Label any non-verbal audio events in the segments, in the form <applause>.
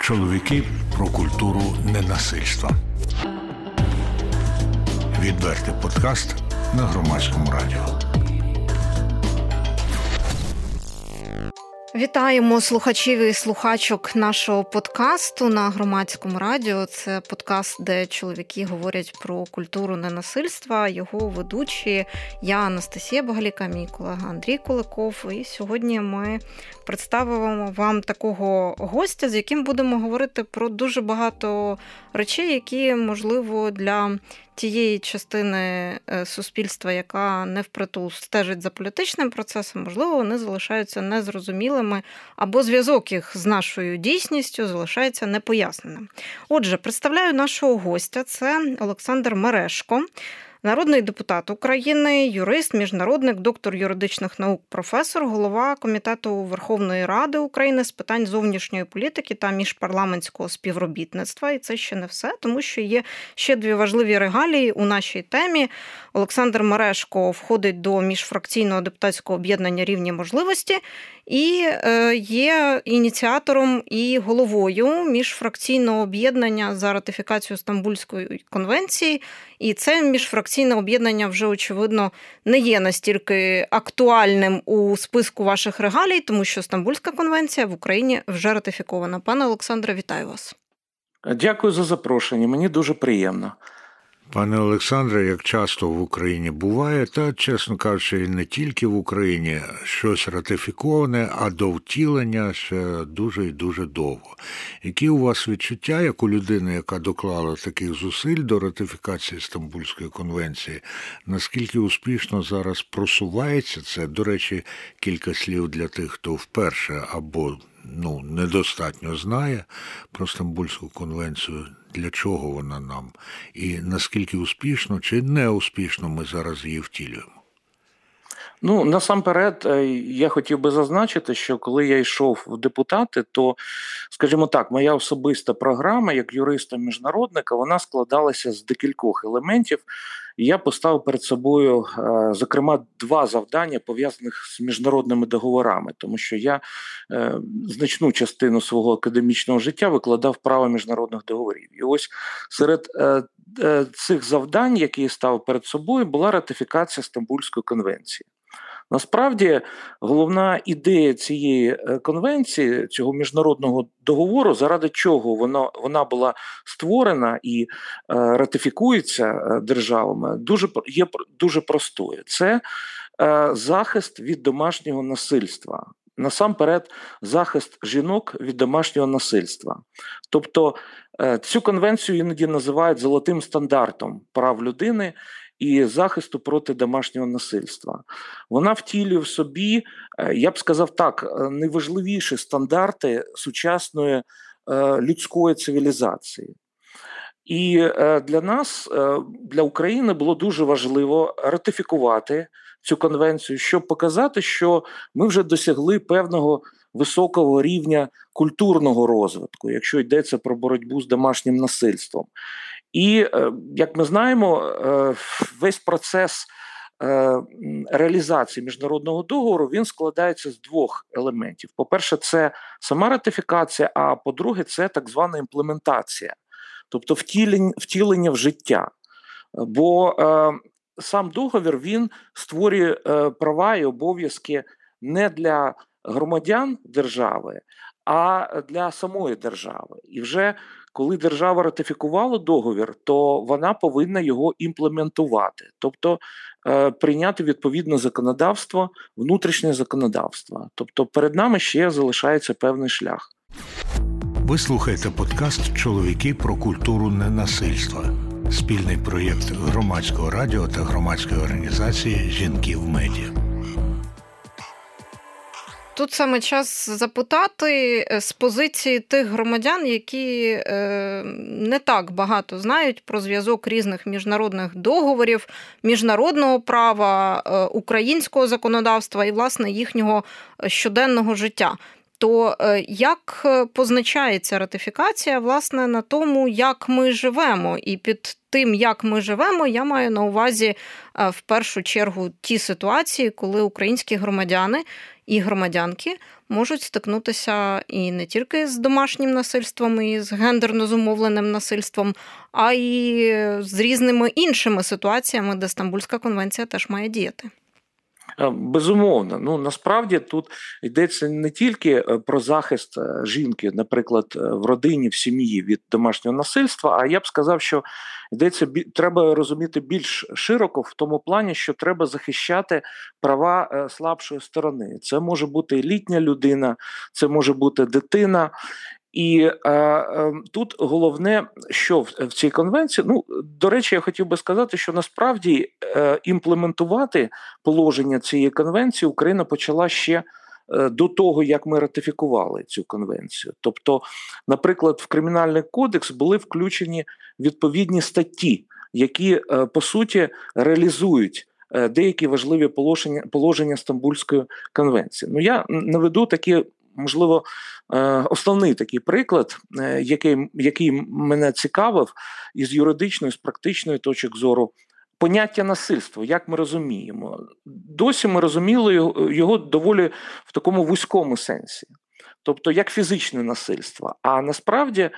Чоловіки про культуру ненасильства. Відвертий подкаст на громадському радіо. Вітаємо слухачів і слухачок нашого подкасту на громадському радіо. Це подкаст, де чоловіки говорять про культуру ненасильства. Його ведучі я Анастасія Багаліка, мій колега Андрій Куликов. І сьогодні ми представимо вам такого гостя, з яким будемо говорити про дуже багато речей, які можливо для тієї частини е, суспільства, яка не впритул стежить за політичним процесом, можливо, вони залишаються незрозумілими, або зв'язок їх з нашою дійсністю залишається непоясненим. Отже, представляю нашого гостя: це Олександр Мерешко народний депутат України, юрист, міжнародник, доктор юридичних наук, професор, голова комітету Верховної Ради України з питань зовнішньої політики та міжпарламентського співробітництва. І це ще не все, тому що є ще дві важливі регалії у нашій темі. Олександр Мерешко входить до міжфракційного депутатського об'єднання рівні можливості і е, є ініціатором і головою міжфракційного об'єднання за ратифікацію Стамбульської конвенції. І це міжфракційне об'єднання вже очевидно не є настільки актуальним у списку ваших регалій, тому що Стамбульська конвенція в Україні вже ратифікована. Пане Олександре, вітаю вас. Дякую за запрошення. Мені дуже приємно. Пане Олександре, як часто в Україні буває, та, чесно кажучи, не тільки в Україні щось ратифіковане, а до втілення ще дуже і дуже довго. Які у вас відчуття, як у людини, яка доклала таких зусиль до ратифікації Стамбульської конвенції, наскільки успішно зараз просувається це? До речі, кілька слів для тих, хто вперше або ну, недостатньо знає про Стамбульську конвенцію, для чого вона нам, і наскільки успішно чи неуспішно ми зараз її втілюємо. Ну насамперед, е, я хотів би зазначити, що коли я йшов в депутати, то, скажімо так, моя особиста програма як юриста-міжнародника вона складалася з декількох елементів. Я поставив перед собою, е, зокрема, два завдання пов'язаних з міжнародними договорами, тому що я е, значну частину свого академічного життя викладав право міжнародних договорів. І ось серед цих завдань, які я ставив перед собою, була ратифікація Стамбульської конвенції. Насправді головна ідея цієї е, конвенції, цього міжнародного договору, заради чого вона вона була створена і е, ратифікується е, державами, дуже є дуже простою. Це захист від домашнього насильства. Насамперед, захист жінок від домашнього насильства. Тобто цю конвенцію іноді називають золотим стандартом прав людини, і захисту проти домашнього насильства. Вона втілює в собі, е, я б сказав так, е, найважливіші стандарти сучасної е, людської цивілізації. І для нас, для України, було дуже важливо ратифікувати цю конвенцію, щоб показати, що ми вже досягли певного високого рівня культурного розвитку, якщо йдеться про боротьбу з домашнім насильством. І е, як ми знаємо, е, весь процес е, реалізації міжнародного договору він складається з двох елементів: по-перше, це сама ратифікація, а по-друге, це так звана імплементація, тобто втілення, втілення в життя. Бо сам договір він створює права і обов'язки не для громадян держави, а для самої держави. І вже коли держава ратифікувала договір, то вона повинна його імплементувати, тобто е, прийняти відповідне законодавство, внутрішнє законодавство. Тобто, перед нами ще залишається певний шлях. Ви слухаєте подкаст Чоловіки про культуру ненасильства, спільний проєкт громадського радіо та громадської організації Жінки в медіа. Тут саме час запитати е, з позиції тих громадян, які е, не так багато знають про зв'язок різних міжнародних договорів, міжнародного права, е, українського законодавства і власне їхнього щоденного життя. То е, як е, позначається ратифікація власне на тому, як ми живемо, і під тим, як ми живемо, я маю на увазі е, в першу чергу ті ситуації, коли українські громадяни і громадянки можуть стикнутися і не тільки з домашнім насильством, і з гендерно зумовленим насильством, а й з різними іншими ситуаціями, де Стамбульська конвенція теж має діяти. Е, безумовно, ну насправді тут йдеться не тільки е, про захист е, жінки, наприклад, в родині, в сім'ї від домашнього насильства. А я б сказав, що йдеться треба розуміти більш широко в тому плані, що треба захищати права слабшої сторони. Це може бути літня людина, це може бути дитина. І е, е, тут головне, що в, в цій конвенції, ну до речі, я хотів би сказати, що насправді е, імплементувати положення цієї конвенції Україна почала ще е, до того, як ми ратифікували цю конвенцію. Тобто, наприклад, в кримінальний кодекс були включені відповідні статті, які е, по суті реалізують. Е, деякі важливі положення положення Стамбульської конвенції. Ну я наведу такі можливо, е, основний такий приклад, е, який який мене цікавив із юридичної, з практичної точок зору. Поняття насильства, як ми розуміємо, досі ми розуміли його, доволі в такому вузькому сенсі, тобто як фізичне насильство. А насправді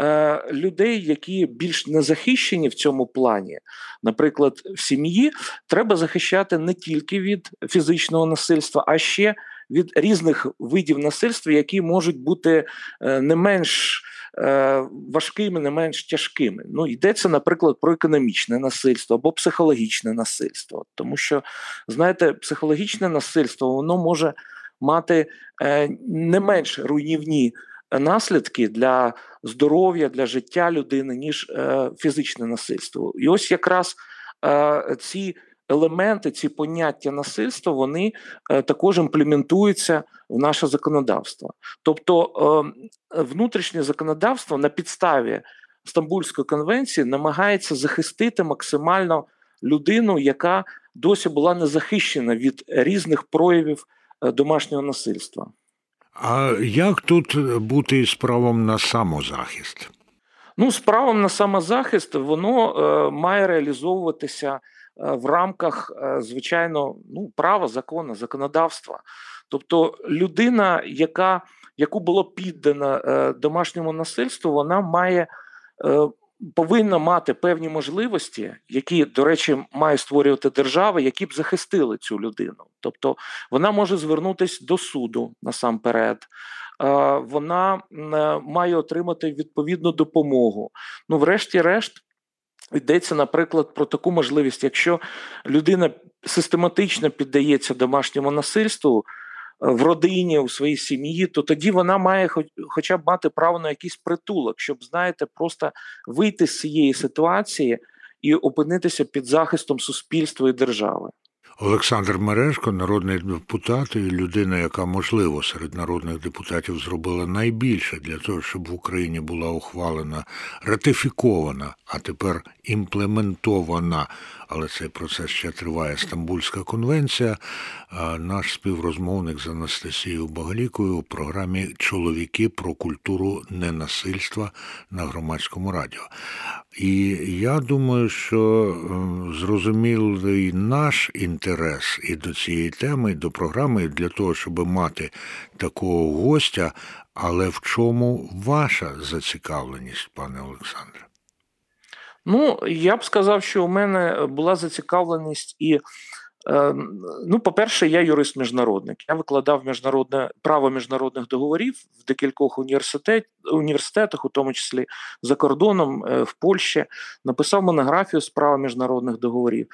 е, людей, які більш не захищені в цьому плані, наприклад, в сім'ї, треба захищати не тільки від фізичного насильства, а ще від різних видів насильства, які можуть бути е, не менш е, важкими, не менш тяжкими. Ну йдеться, наприклад, про економічне насильство або психологічне насильство, тому що знаєте, психологічне насильство воно може мати е, не менш руйнівні. Наслідки для здоров'я, для життя людини, ніж фізичне насильство. І ось якраз ці елементи, ці поняття насильства, вони е, також імплементуються в наше законодавство. Тобто е, внутрішнє законодавство на підставі Стамбульської конвенції намагається захистити максимально людину, яка досі була не захищена від різних проявів е, домашнього насильства. А як тут бути з правом на самозахист? Ну, з правом на самозахист воно е, має реалізовуватися в рамках, е, звичайно, ну, права, закону, законодавства. Тобто людина, яка, яку було піддано е, домашньому насильству, вона має. Повинна мати певні можливості, які, до речі, має створювати держава, які б захистили цю людину. Тобто вона може звернутися до суду насамперед, вона має отримати відповідну допомогу. Ну, врешті-решт, Йдеться, наприклад, про таку можливість, якщо людина систематично піддається домашньому насильству е, в родині, у своїй сім'ї, то тоді вона має хоча б мати право на якийсь притулок, щоб, знаєте, просто вийти з цієї ситуації і опинитися під захистом суспільства і держави. Олександр Мережко, народний депутат і людина, яка можливо серед народних депутатів зробила найбільше для того, щоб в Україні була ухвалена ратифікована, а тепер імплементована але цей процес ще триває. Стамбульська конвенція. Наш співрозмовник з Анастасією Багалікою у програмі Чоловіки про культуру ненасильства на громадському радіо. І я думаю, що зрозумілий наш інтерес і до цієї теми, і до програми, для того, щоб мати такого гостя. Але в чому ваша зацікавленість, пане Олександре? Ну, я б сказав, що у мене була зацікавленість і. Ем, ну, по-перше, я юрист-міжнародник. Я викладав міжнародне право міжнародних договорів в декількох університет, університетах, у тому числі за кордоном е, в Польщі, написав монографію з права міжнародних договорів.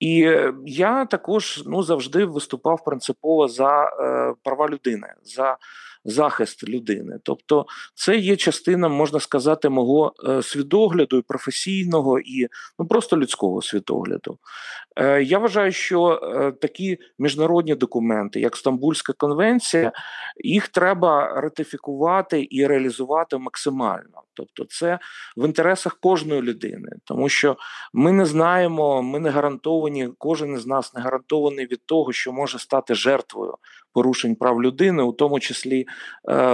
І е, я також ну, завжди виступав принципово за е, права людини. за захист людини. Тобто, це є частина, можна сказати, мого е, свідогляду і професійного і ну просто людського світогляду. Е, я вважаю, що е, такі міжнародні документи, як Стамбульська конвенція, їх треба ратифікувати і реалізувати максимально. Тобто, це в інтересах кожної людини, тому що ми не знаємо, ми не гарантовані, кожен із нас не гарантований від того, що може стати жертвою порушень прав людини, у тому числі е,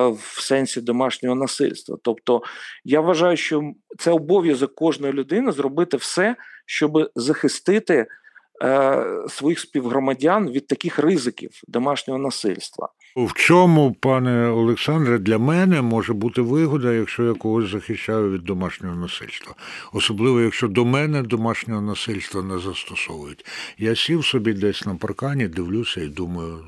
в сенсі домашнього насильства. Тобто, я вважаю, що це обов'язок кожної людини зробити все, щоб захистити. Своїх співгромадян від таких ризиків домашнього насильства. В чому, пане Олександре, для мене може бути вигода, якщо я когось захищаю від домашнього насильства, особливо якщо до мене домашнього насильства не застосовують. Я сів собі десь на паркані, дивлюся і думаю.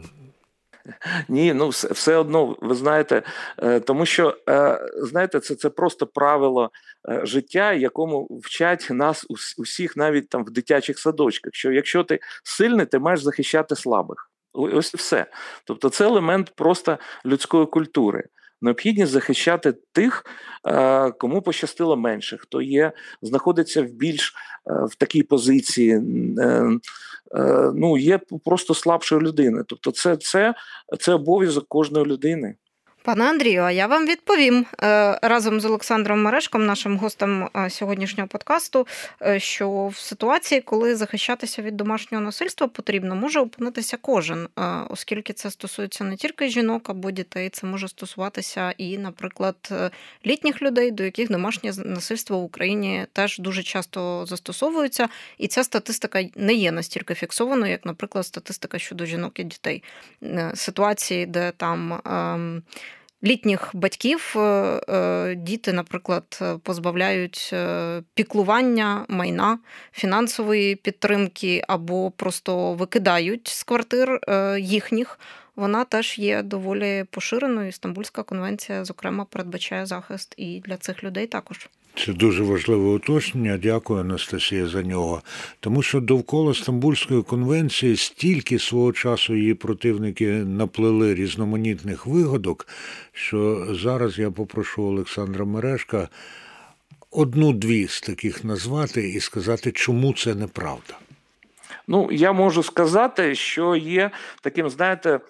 <laughs> Ні, ну все одно, ви знаєте, е, тому що е, знаєте, це це просто правило е, життя, якому вчать нас усіх, навіть там в дитячих садочках. Що якщо ти сильний, ти маєш захищати слабих. Ось все. Тобто, це елемент просто людської культури. Необхідність захищати тих, е, кому пощастило менше, хто є, знаходиться в більш е, в такій позиції, е, ну є просто слабшою людиною. Тобто, це, це, це обов'язок кожної людини. Пане Андрію, а я вам відповім е, разом з Олександром Мерешком, нашим гостем е, сьогоднішнього подкасту, е, що в ситуації, коли захищатися від домашнього насильства потрібно, може опинитися кожен, оскільки це стосується не тільки жінок або дітей, це може стосуватися і, наприклад, літніх людей, до яких домашнє насильство в Україні теж дуже часто застосовується, і ця статистика не є настільки фіксованою, як, наприклад, статистика щодо жінок і дітей. Ситуації, де там. Літніх батьків е, е, діти, наприклад, позбавляють е, піклування майна, фінансової підтримки або просто викидають з квартир їхніх. Вона теж є доволі поширеною. Стамбульська конвенція, зокрема, передбачає захист і для цих людей також. Це дуже важливе уточнення. Дякую, Анастасія, за нього. Тому що довкола Стамбульської конвенції стільки свого часу її противники наплели різноманітних вигодок, що зараз я попрошу Олександра Мережка одну-дві з таких назвати і сказати, чому це неправда. Ну, я можу сказати, що є таким, знаєте,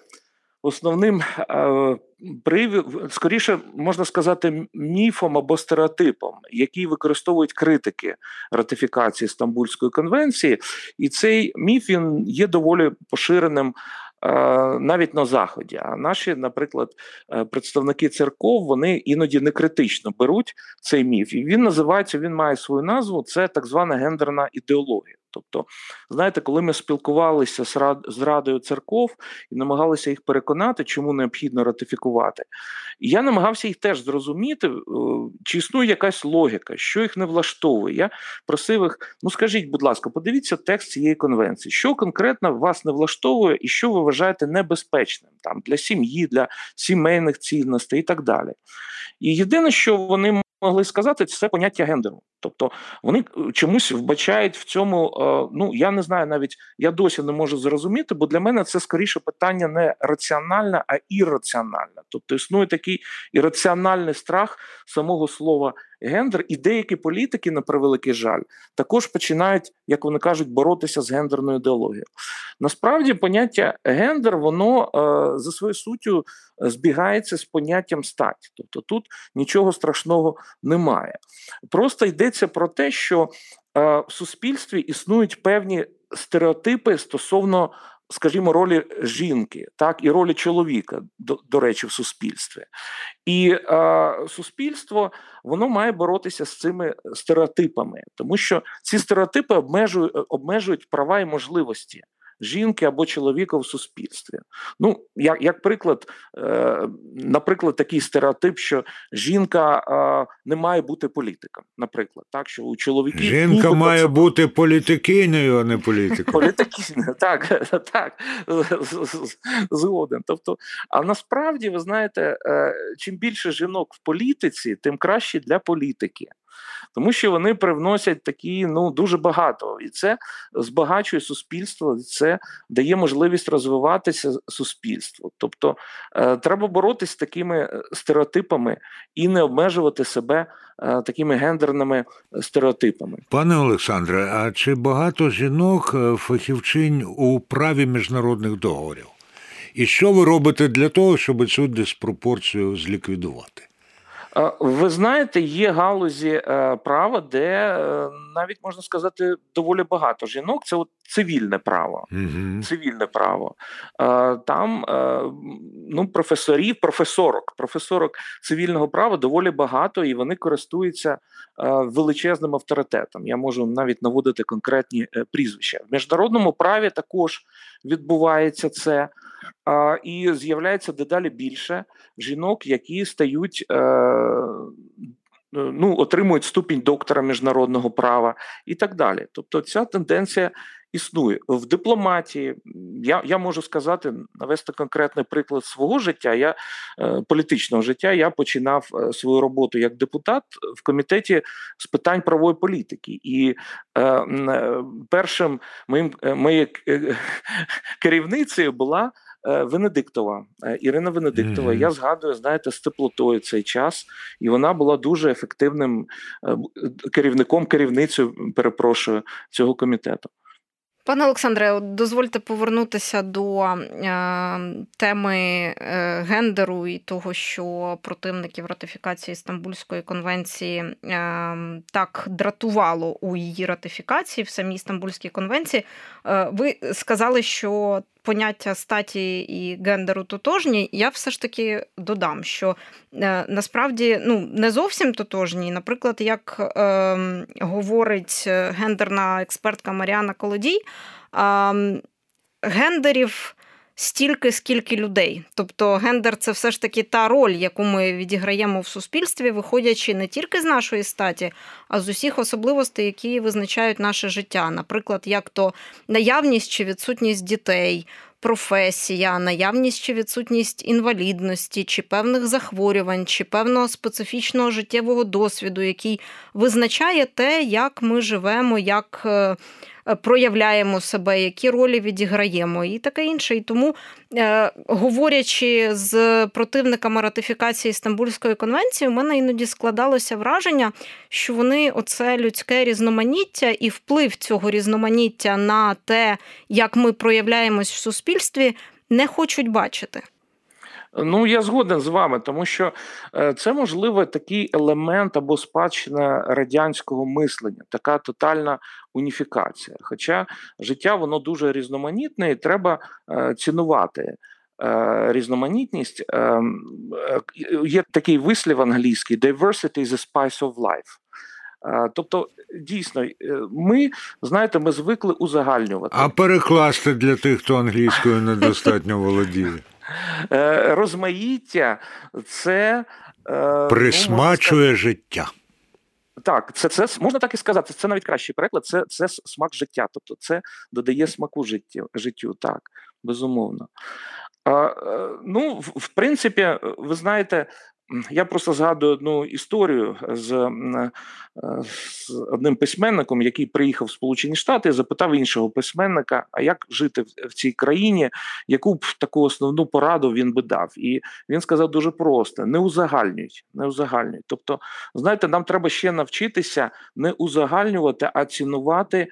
основним е, привід, скоріше можна сказати, міфом або стереотипом, який використовують критики ратифікації Стамбульської конвенції, і цей міф він є доволі поширеним. Е, навіть на заході, а наші, наприклад, е, представники церков вони іноді не критично беруть цей міф, і він називається. Він має свою назву. Це так звана гендерна ідеологія. Тобто, знаєте, коли ми спілкувалися з радою церков і намагалися їх переконати, чому необхідно ратифікувати, я намагався їх теж зрозуміти, е, чи існує якась логіка, що їх не влаштовує. Я просив їх: ну скажіть, будь ласка, подивіться текст цієї конвенції, що конкретно вас не влаштовує і що ви вважаєте небезпечним там для сім'ї, для сімейних цінностей і так далі. І єдине, що вони могли сказати, це поняття гендеру. Тобто вони е, чомусь вбачають в цьому. Е, ну я не знаю, навіть я досі не можу зрозуміти, бо для мене це скоріше питання не раціональне, а ірраціональне. Тобто існує такий ірраціональний страх самого слова гендер, і деякі політики, на превеликий жаль, також починають, як вони кажуть, боротися з гендерною ідеологією. Насправді, поняття гендер, воно е, за своєю суттю збігається з поняттям стать. Тобто тут нічого страшного немає. Просто йдеться про те, що е, в суспільстві існують певні стереотипи стосовно скажімо, ролі жінки, так і ролі чоловіка, до, до речі, в суспільстві. І е, суспільство воно має боротися з цими стереотипами, тому що ці стереотипи обмежують, обмежують права і можливості жінки або чоловіка в суспільстві. Ну, як як приклад, е, наприклад, такий стереотип, що жінка е, не має бути політиком. Наприклад, так що у чоловіків жінка має це... бути політикиною, а не політиком. Політикиною, так, <laughs> так, згоден. Тобто, а насправді ви знаєте, е, чим більше жінок в політиці, тим краще для політики тому що вони привносять такі ну дуже багато, і це збагачує суспільство, і це дає можливість розвиватися суспільству. Тобто е, треба боротися з такими е, стереотипами і не обмежувати себе е, такими гендерними стереотипами. Пане Олександре, а чи багато жінок е, фахівчинь у праві міжнародних договорів? І що ви робите для того, щоб цю диспропорцію зліквідувати? Ви знаєте, є галузі права, де навіть можна сказати доволі багато жінок. Це от цивільне право. mm Цивільне право. Там ну, професорів, професорок, професорок цивільного права доволі багато, і вони користуються величезним авторитетом. Я можу навіть наводити конкретні е, прізвища. В міжнародному праві також відбувається це. І з'являється дедалі більше жінок, які стають е, ну, отримують ступінь доктора міжнародного права і так далі. Тобто, ця тенденція існує в дипломатії. Я я можу сказати, навести конкретний приклад свого життя. Я е, політичного життя. Я починав е, свою роботу як депутат в комітеті з питань правової політики, і е, е першим моїм моєю керівницею була. Венедиктова Ірина Венедиктова. Mm-hmm. Я згадую, знаєте, з теплотою цей час, і вона була дуже ефективним керівником, керівницею, перепрошую, цього комітету. Пане Олександре, дозвольте повернутися до е, теми е, гендеру і того, що противників ратифікації Стамбульської конвенції е, так дратувало у її ратифікації в самій Стамбульській конвенції. Е, ви сказали, що поняття статі і гендеру тотожні, я все ж таки додам, що е, насправді ну, не зовсім тотожні. Наприклад, як е, говорить гендерна експертка Маріана Колодій, е, гендерів. Стільки, скільки людей. Тобто гендер це все ж таки та роль, яку ми відіграємо в суспільстві, виходячи не тільки з нашої статі, а з усіх особливостей, які визначають наше життя. Наприклад, як то наявність чи відсутність дітей, професія, наявність чи відсутність інвалідності, чи певних захворювань, чи певного специфічного життєвого досвіду, який визначає те, як ми живемо, як е, проявляємо себе, які ролі відіграємо, і таке інше. І тому, е, говорячи з противниками ратифікації Стамбульської конвенції, у мене іноді складалося враження, що вони оце людське різноманіття і вплив цього різноманіття на те, як ми проявляємось в суспільстві, не хочуть бачити. Ну, я згоден з вами, тому що е, це можливо такий елемент або спадщина радянського мислення, така тотальна уніфікація. Хоча життя воно дуже різноманітне і треба е, цінувати. Е, різноманітність є такий вислів англійський diversity is a spice of life. Тобто, дійсно, ми знаєте, ми звикли узагальнювати. А перекласти для тих, хто англійською недостатньо володіє. Е, розмаїття це е, присмачує ну, життя. Так, це це можна так і сказати. Це навіть кращий переклад. Це це смак життя. Тобто це додає смаку життю, життю так, безумовно. А, е, Ну, в, в принципі, ви знаєте, я просто згадую одну історію з е, з одним письменником, який приїхав в Сполучені Штати, запитав іншого письменника, а як жити в цій країні, яку б таку основну пораду він би дав. І він сказав дуже просто: не узагальнюють, не узагальнюють. Тобто, знаєте, нам треба ще навчитися не узагальнювати, а цінувати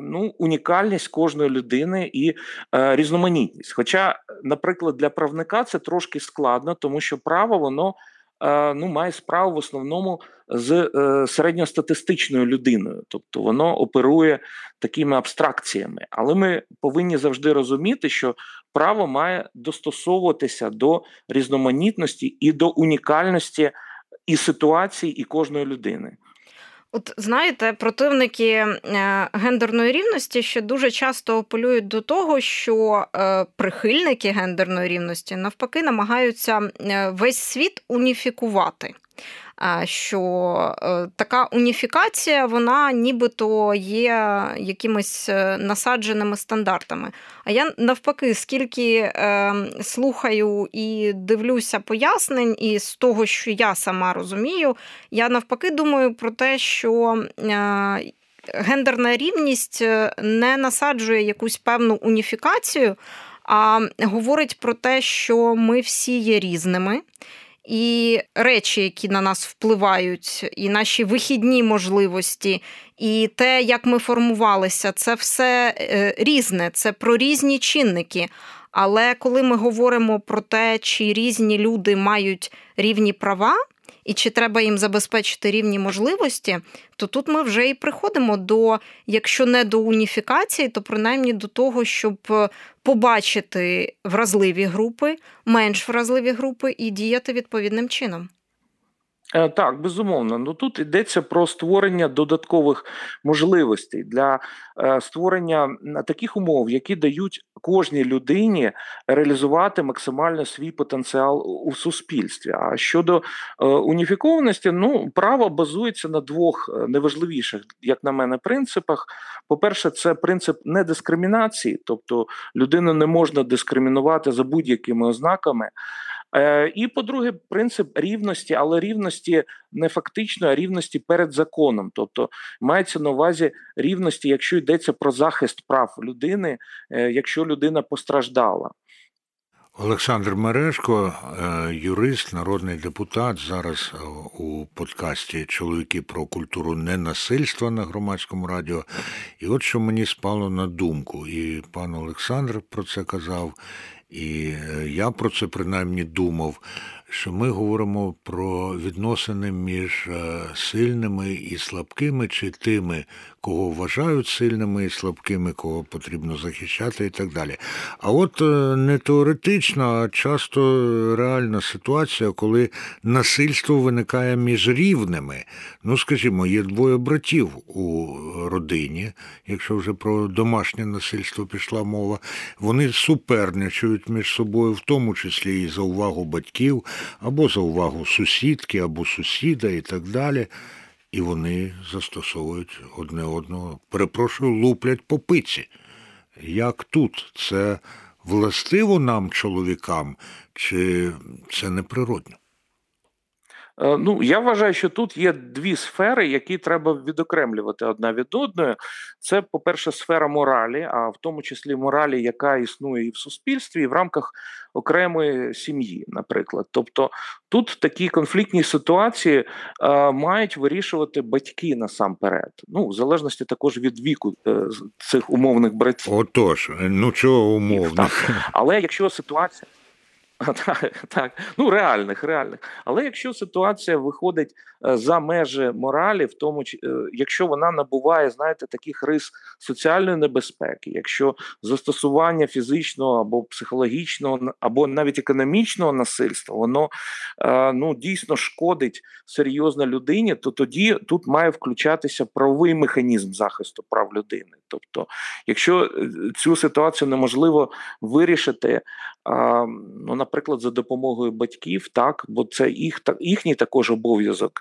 ну, унікальність кожної людини і е, різноманітність. Хоча, наприклад, для правника це трошки складно, тому що право воно е, ну, має справу в основному з середньостатистичною людиною, тобто воно оперує такими абстракціями. Але ми повинні завжди розуміти, що право має достосовуватися до різноманітності і до унікальності і ситуації, і кожної людини. От знаєте, противники е, гендерної рівності ще дуже часто апелюють до того, що е, прихильники гендерної рівності навпаки намагаються е, весь світ уніфікувати що е, така уніфікація, вона нібито є якимись е, насадженими стандартами. А я навпаки, скільки е, слухаю і дивлюся пояснень, і з того, що я сама розумію, я навпаки думаю про те, що. Гендерна рівність не насаджує якусь певну уніфікацію, а говорить про те, що ми всі є різними, і речі, які на нас впливають, і наші вихідні можливості, і те, як ми формувалися, це все е, різне, це про різні чинники. Але коли ми говоримо про те, чи різні люди мають рівні права, і чи треба їм забезпечити рівні можливості, то тут ми вже і приходимо до, якщо не до уніфікації, то принаймні до того, щоб побачити вразливі групи, менш вразливі групи і діяти відповідним чином. Е, так, безумовно. Ну тут йдеться про створення додаткових можливостей для е, створення таких умов, які дають кожній людині реалізувати максимально свій потенціал у суспільстві. А щодо е, уніфікованості, ну право базується на двох найважливіших, як на мене, принципах. По-перше, це принцип недискримінації, тобто людину не можна дискримінувати за будь-якими ознаками. Е, і по-друге, принцип рівності, але рівності не фактично, а рівності перед законом. Тобто мається на увазі рівності, якщо йдеться про захист прав людини, е, якщо людина постраждала. Олександр Мережко, е, юрист, народний депутат, зараз у подкасті Чоловіки про культуру ненасильства на громадському радіо. І от що мені спало на думку, і пан Олександр про це казав, і е, я про це принаймні думав, що ми говоримо про відносини між е, сильними і слабкими, чи тими, кого вважають сильними і слабкими, кого потрібно захищати, і так далі. А от е, не теоретична, а часто реальна ситуація, коли насильство виникає між рівними. Ну, скажімо, є двоє братів у родині, якщо вже про домашнє насильство пішла мова, вони суперничають між собою, в тому числі і за увагу батьків, або за увагу сусідки, або сусіда, і так далі і вони застосовують одне одного, перепрошую, луплять по пиці. Як тут? Це властиво нам, чоловікам, чи це неприродно? Е, ну, я вважаю, що тут є дві сфери, які треба відокремлювати одна від одної. Це, по-перше, сфера моралі, а в тому числі моралі, яка існує і в суспільстві, і в рамках окремої сім'ї, наприклад. Тобто тут такі конфліктні ситуації е, мають вирішувати батьки насамперед. Ну, в залежності також від віку е, цих умовних братів. Отож, ну чого умовних? Але якщо ситуація. <laughs> Так, ну реальних, реальних. Але якщо ситуація виходить е, за межі моралі, в тому е, якщо вона набуває, знаєте, таких рис соціальної небезпеки, якщо застосування фізичного або психологічного, або навіть економічного насильства, воно е, ну дійсно шкодить серйозно людині, то тоді тут має включатися правовий механізм захисту прав людини. Тобто, якщо цю ситуацію неможливо вирішити, ну наприклад, за допомогою батьків, так бо це їх їхній також обов'язок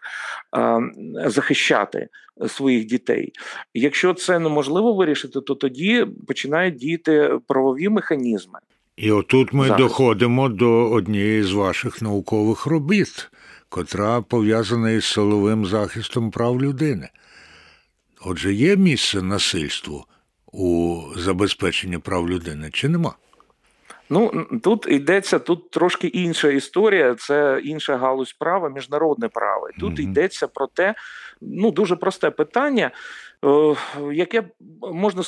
захищати своїх дітей. Якщо це неможливо вирішити, то тоді починають діяти правові механізми. І отут ми Зараз. доходимо до однієї з ваших наукових робіт, котра пов'язана із силовим захистом прав людини. Отже, є місце насильству у забезпеченні прав людини, чи нема? Ну тут йдеться тут трошки інша історія, це інша галузь права, міжнародне право. Тут mm-hmm. йдеться про те, ну дуже просте питання, е, яке можна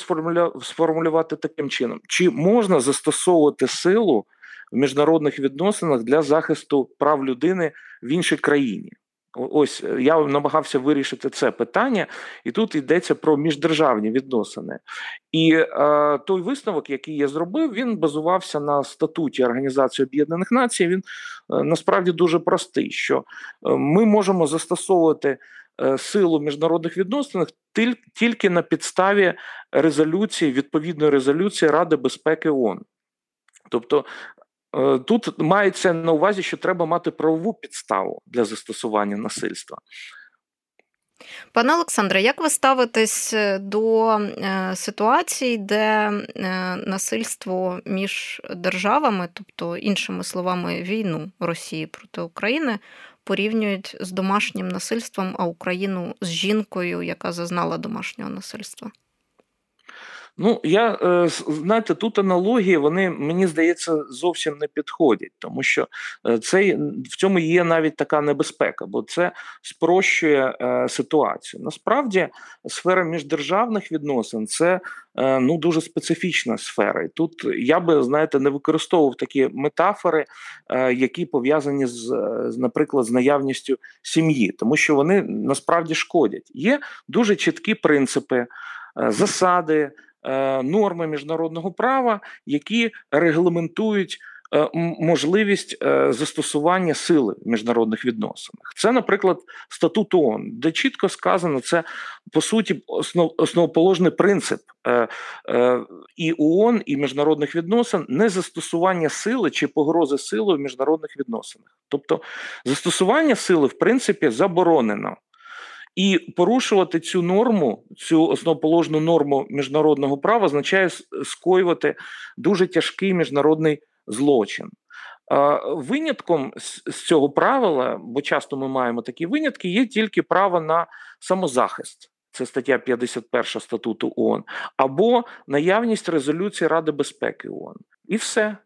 сформулювати таким чином: чи можна застосовувати силу в міжнародних відносинах для захисту прав людини в іншій країні? Ось е, я намагався вирішити це питання, і тут йдеться про міждержавні відносини. І е, той висновок, який я зробив, він базувався на статуті Організації Об'єднаних Націй. Він е, насправді дуже простий: що е, ми можемо застосовувати е, силу міжнародних відносинах тільки на підставі резолюції відповідної резолюції Ради безпеки ООН. Тобто тут мається на увазі, що треба мати правову підставу для застосування насильства. Пане Олександре, як ви ставитесь е, до е, ситуацій, де насильство між державами, тобто, іншими словами, війну Росії проти України, порівнюють з домашнім насильством, а Україну з жінкою, яка зазнала домашнього насильства? Ну, я е, знаєте, тут аналогії вони мені здається зовсім не підходять, тому що е, це в цьому є навіть така небезпека, бо це спрощує е, ситуацію. Насправді, сфера міждержавних відносин це ну дуже специфічна сфера. І тут я би знаєте не використовував такі метафори, які пов'язані з, наприклад, з наявністю сім'ї, тому що вони насправді шкодять. Є дуже чіткі принципи, засади. Е, норми міжнародного права, які регламентують. Е, можливість е, застосування сили в міжнародних відносинах. Це, наприклад, статут ООН, де чітко сказано, це по суті основ, основоположний принцип і ООН, і міжнародних відносин не застосування сили чи погрози сили в міжнародних відносинах. Тобто застосування сили, в принципі, заборонено. І порушувати цю норму, цю основоположну норму міжнародного права, означає скоювати дуже тяжкий міжнародний злочин. Винятком з цього правила, бо часто ми маємо такі винятки, є тільки право на самозахист. Це стаття 51 статуту ООН, або наявність резолюції Ради безпеки ООН. І все.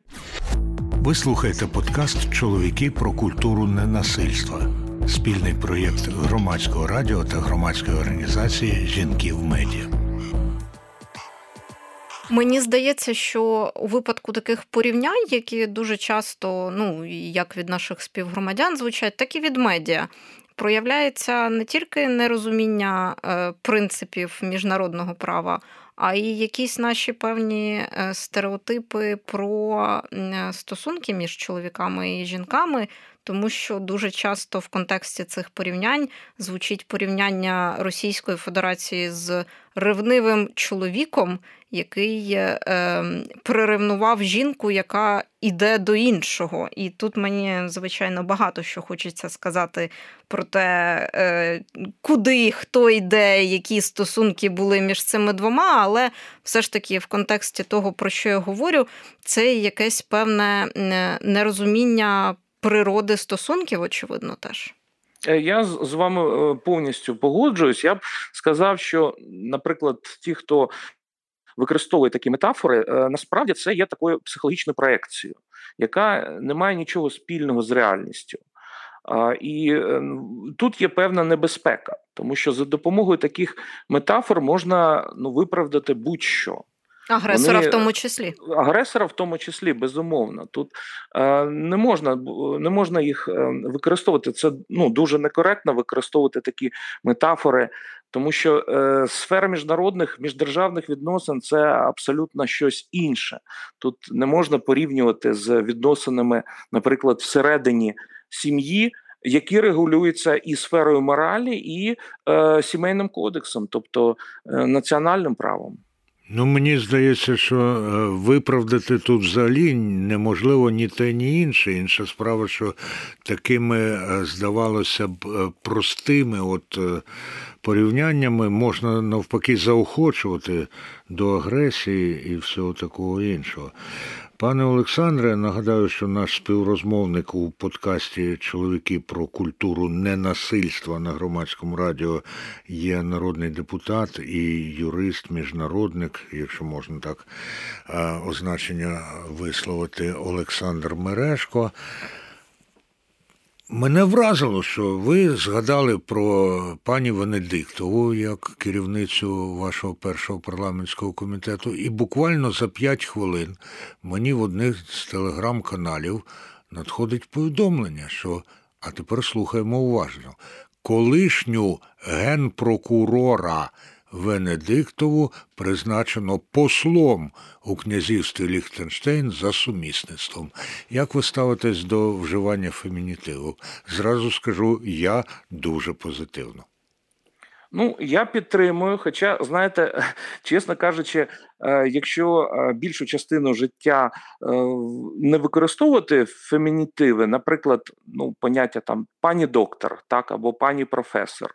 Ви слухаєте подкаст Чоловіки про культуру ненасильства спільний проєкт громадського радіо та громадської організації Жінки в медіа. Мені здається, що у випадку таких порівнянь, які дуже часто, ну як від наших співгромадян звучать, так і від медіа. Проявляється не тільки нерозуміння е, принципів міжнародного права, а й якісь наші певні е, стереотипи про стосунки між чоловіками і жінками, тому що дуже часто в контексті цих порівнянь звучить порівняння Російської Федерації з ревнивим чоловіком, який е, ем, приревнував жінку, яка іде до іншого. І тут мені, звичайно, багато що хочеться сказати про те, е, куди хто йде, які стосунки були між цими двома, але все ж таки в контексті того, про що я говорю, це якесь певне нерозуміння природи стосунків, очевидно, теж. Е, я з вами е, повністю погоджуюсь. Я б сказав, що, наприклад, ті, хто використовує такі метафори, е, насправді це є такою психологічною проекцією, яка не має нічого спільного з реальністю. І тут є певна небезпека, тому що за допомогою таких метафор можна ну, виправдати будь-що. Агресора Вони, в тому числі. Агресора в тому числі, безумовно. Тут е, не можна не можна їх е, використовувати. Це ну, дуже некоректно використовувати такі метафори, тому що е, сфера міжнародних міждержавних відносин це абсолютно щось інше. Тут не можна порівнювати з відносинами, наприклад, всередині сім'ї. Які регулюються і сферою моралі, і е, сімейним кодексом, тобто е, національним правом. Ну, мені здається, що е, виправдати тут взагалі неможливо ні те, ні інше. Інша справа, що такими, е, здавалося б, е, простими от порівняннями можна навпаки заохочувати до агресії і всього такого іншого. Пане Олександре, нагадаю, що наш співрозмовник у подкасті Чоловіки про культуру ненасильства на громадському радіо є народний депутат і юрист, міжнародник, якщо можна так означення висловити, Олександр Мерешко. Мене вразило, що ви згадали про пані Венедиктову як керівницю вашого першого парламентського комітету, і буквально за п'ять хвилин мені в одних з телеграм-каналів надходить повідомлення, що а тепер слухаємо уважно. Колишню генпрокурора Венедиктову призначено послом у князівстві Ліхтенштейн за сумісництвом. Як ви ставитесь до вживання фемінітиву? Зразу скажу, я дуже позитивно. Ну, я підтримую. Хоча, знаєте, <laughs> чесно кажучи, е, якщо е, більшу частину життя е, не використовувати фемінітиви, наприклад, ну, поняття там пані доктор, так або пані професор.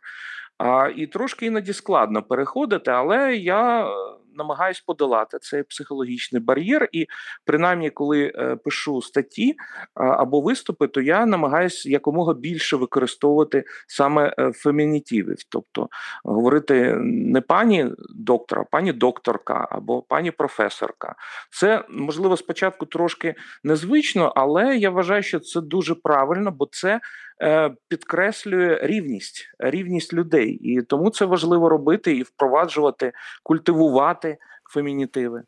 І трошки іноді складно переходити, але я намагаюсь подолати цей психологічний бар'єр, і принаймні, коли е, пишу статті або виступи, то я намагаюся якомога більше використовувати саме е, фемінітивів, тобто говорити не пані доктора, а пані докторка або пані професорка. Це можливо спочатку трошки незвично, але я вважаю, що це дуже правильно, бо це Е, підкреслює рівність, рівність людей, і тому це важливо робити і впроваджувати, культивувати фемінітиви.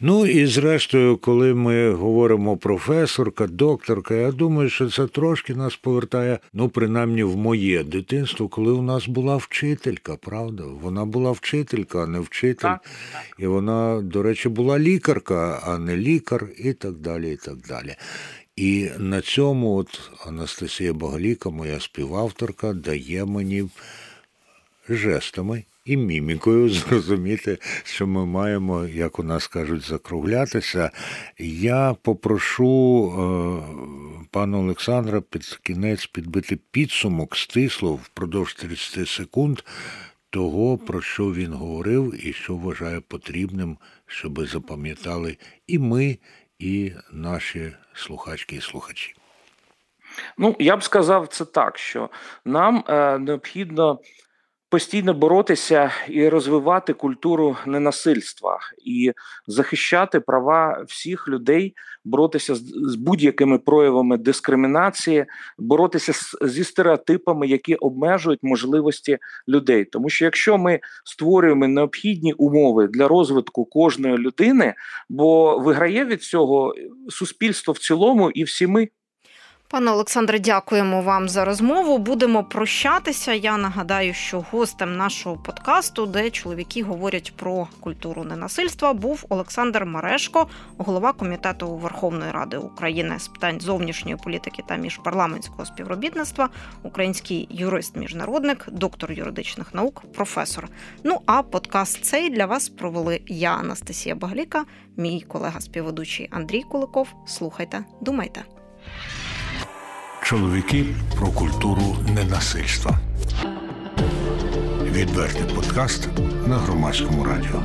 Ну і зрештою, коли ми говоримо професорка, докторка, я думаю, що це трошки нас повертає, ну принаймні в моє дитинство, коли у нас була вчителька, правда? Вона була вчителька, а не вчитель. Так, так. І вона, до речі, була лікарка, а не лікар, і так далі. і так далі. І на цьому от Анастасія Боголіка, моя співавторка, дає мені жестами і мімікою <laughs> зрозуміти, що ми маємо, як у нас кажуть, закруглятися. Я попрошу е, пана Олександра під кінець підбити підсумок стисло впродовж 30 секунд того, про що він говорив і що вважає потрібним, щоб запам'ятали і ми, і наші слухачки і слухачі? Ну, я б сказав це так, що нам е, необхідно постійно боротися і розвивати культуру ненасильства і захищати права всіх людей, боротися з, будь-якими проявами дискримінації, боротися зі стереотипами, які обмежують можливості людей. Тому що якщо ми створюємо необхідні умови для розвитку кожної людини, бо виграє від цього суспільство в цілому і всі ми. Пане Олександре, дякуємо вам за розмову. Будемо прощатися. Я нагадаю, що гостем нашого подкасту, де чоловіки говорять про культуру ненасильства, був Олександр Марешко, голова комітету Верховної Ради України з питань зовнішньої політики та міжпарламентського співробітництва, український юрист-міжнародник, доктор юридичних наук, професор. Ну а подкаст цей для вас провели я, Анастасія Багліка, мій колега співведучий Андрій Куликов. Слухайте, думайте. Чоловіки про культуру ненасильства. Відвертий подкаст на громадському радіо.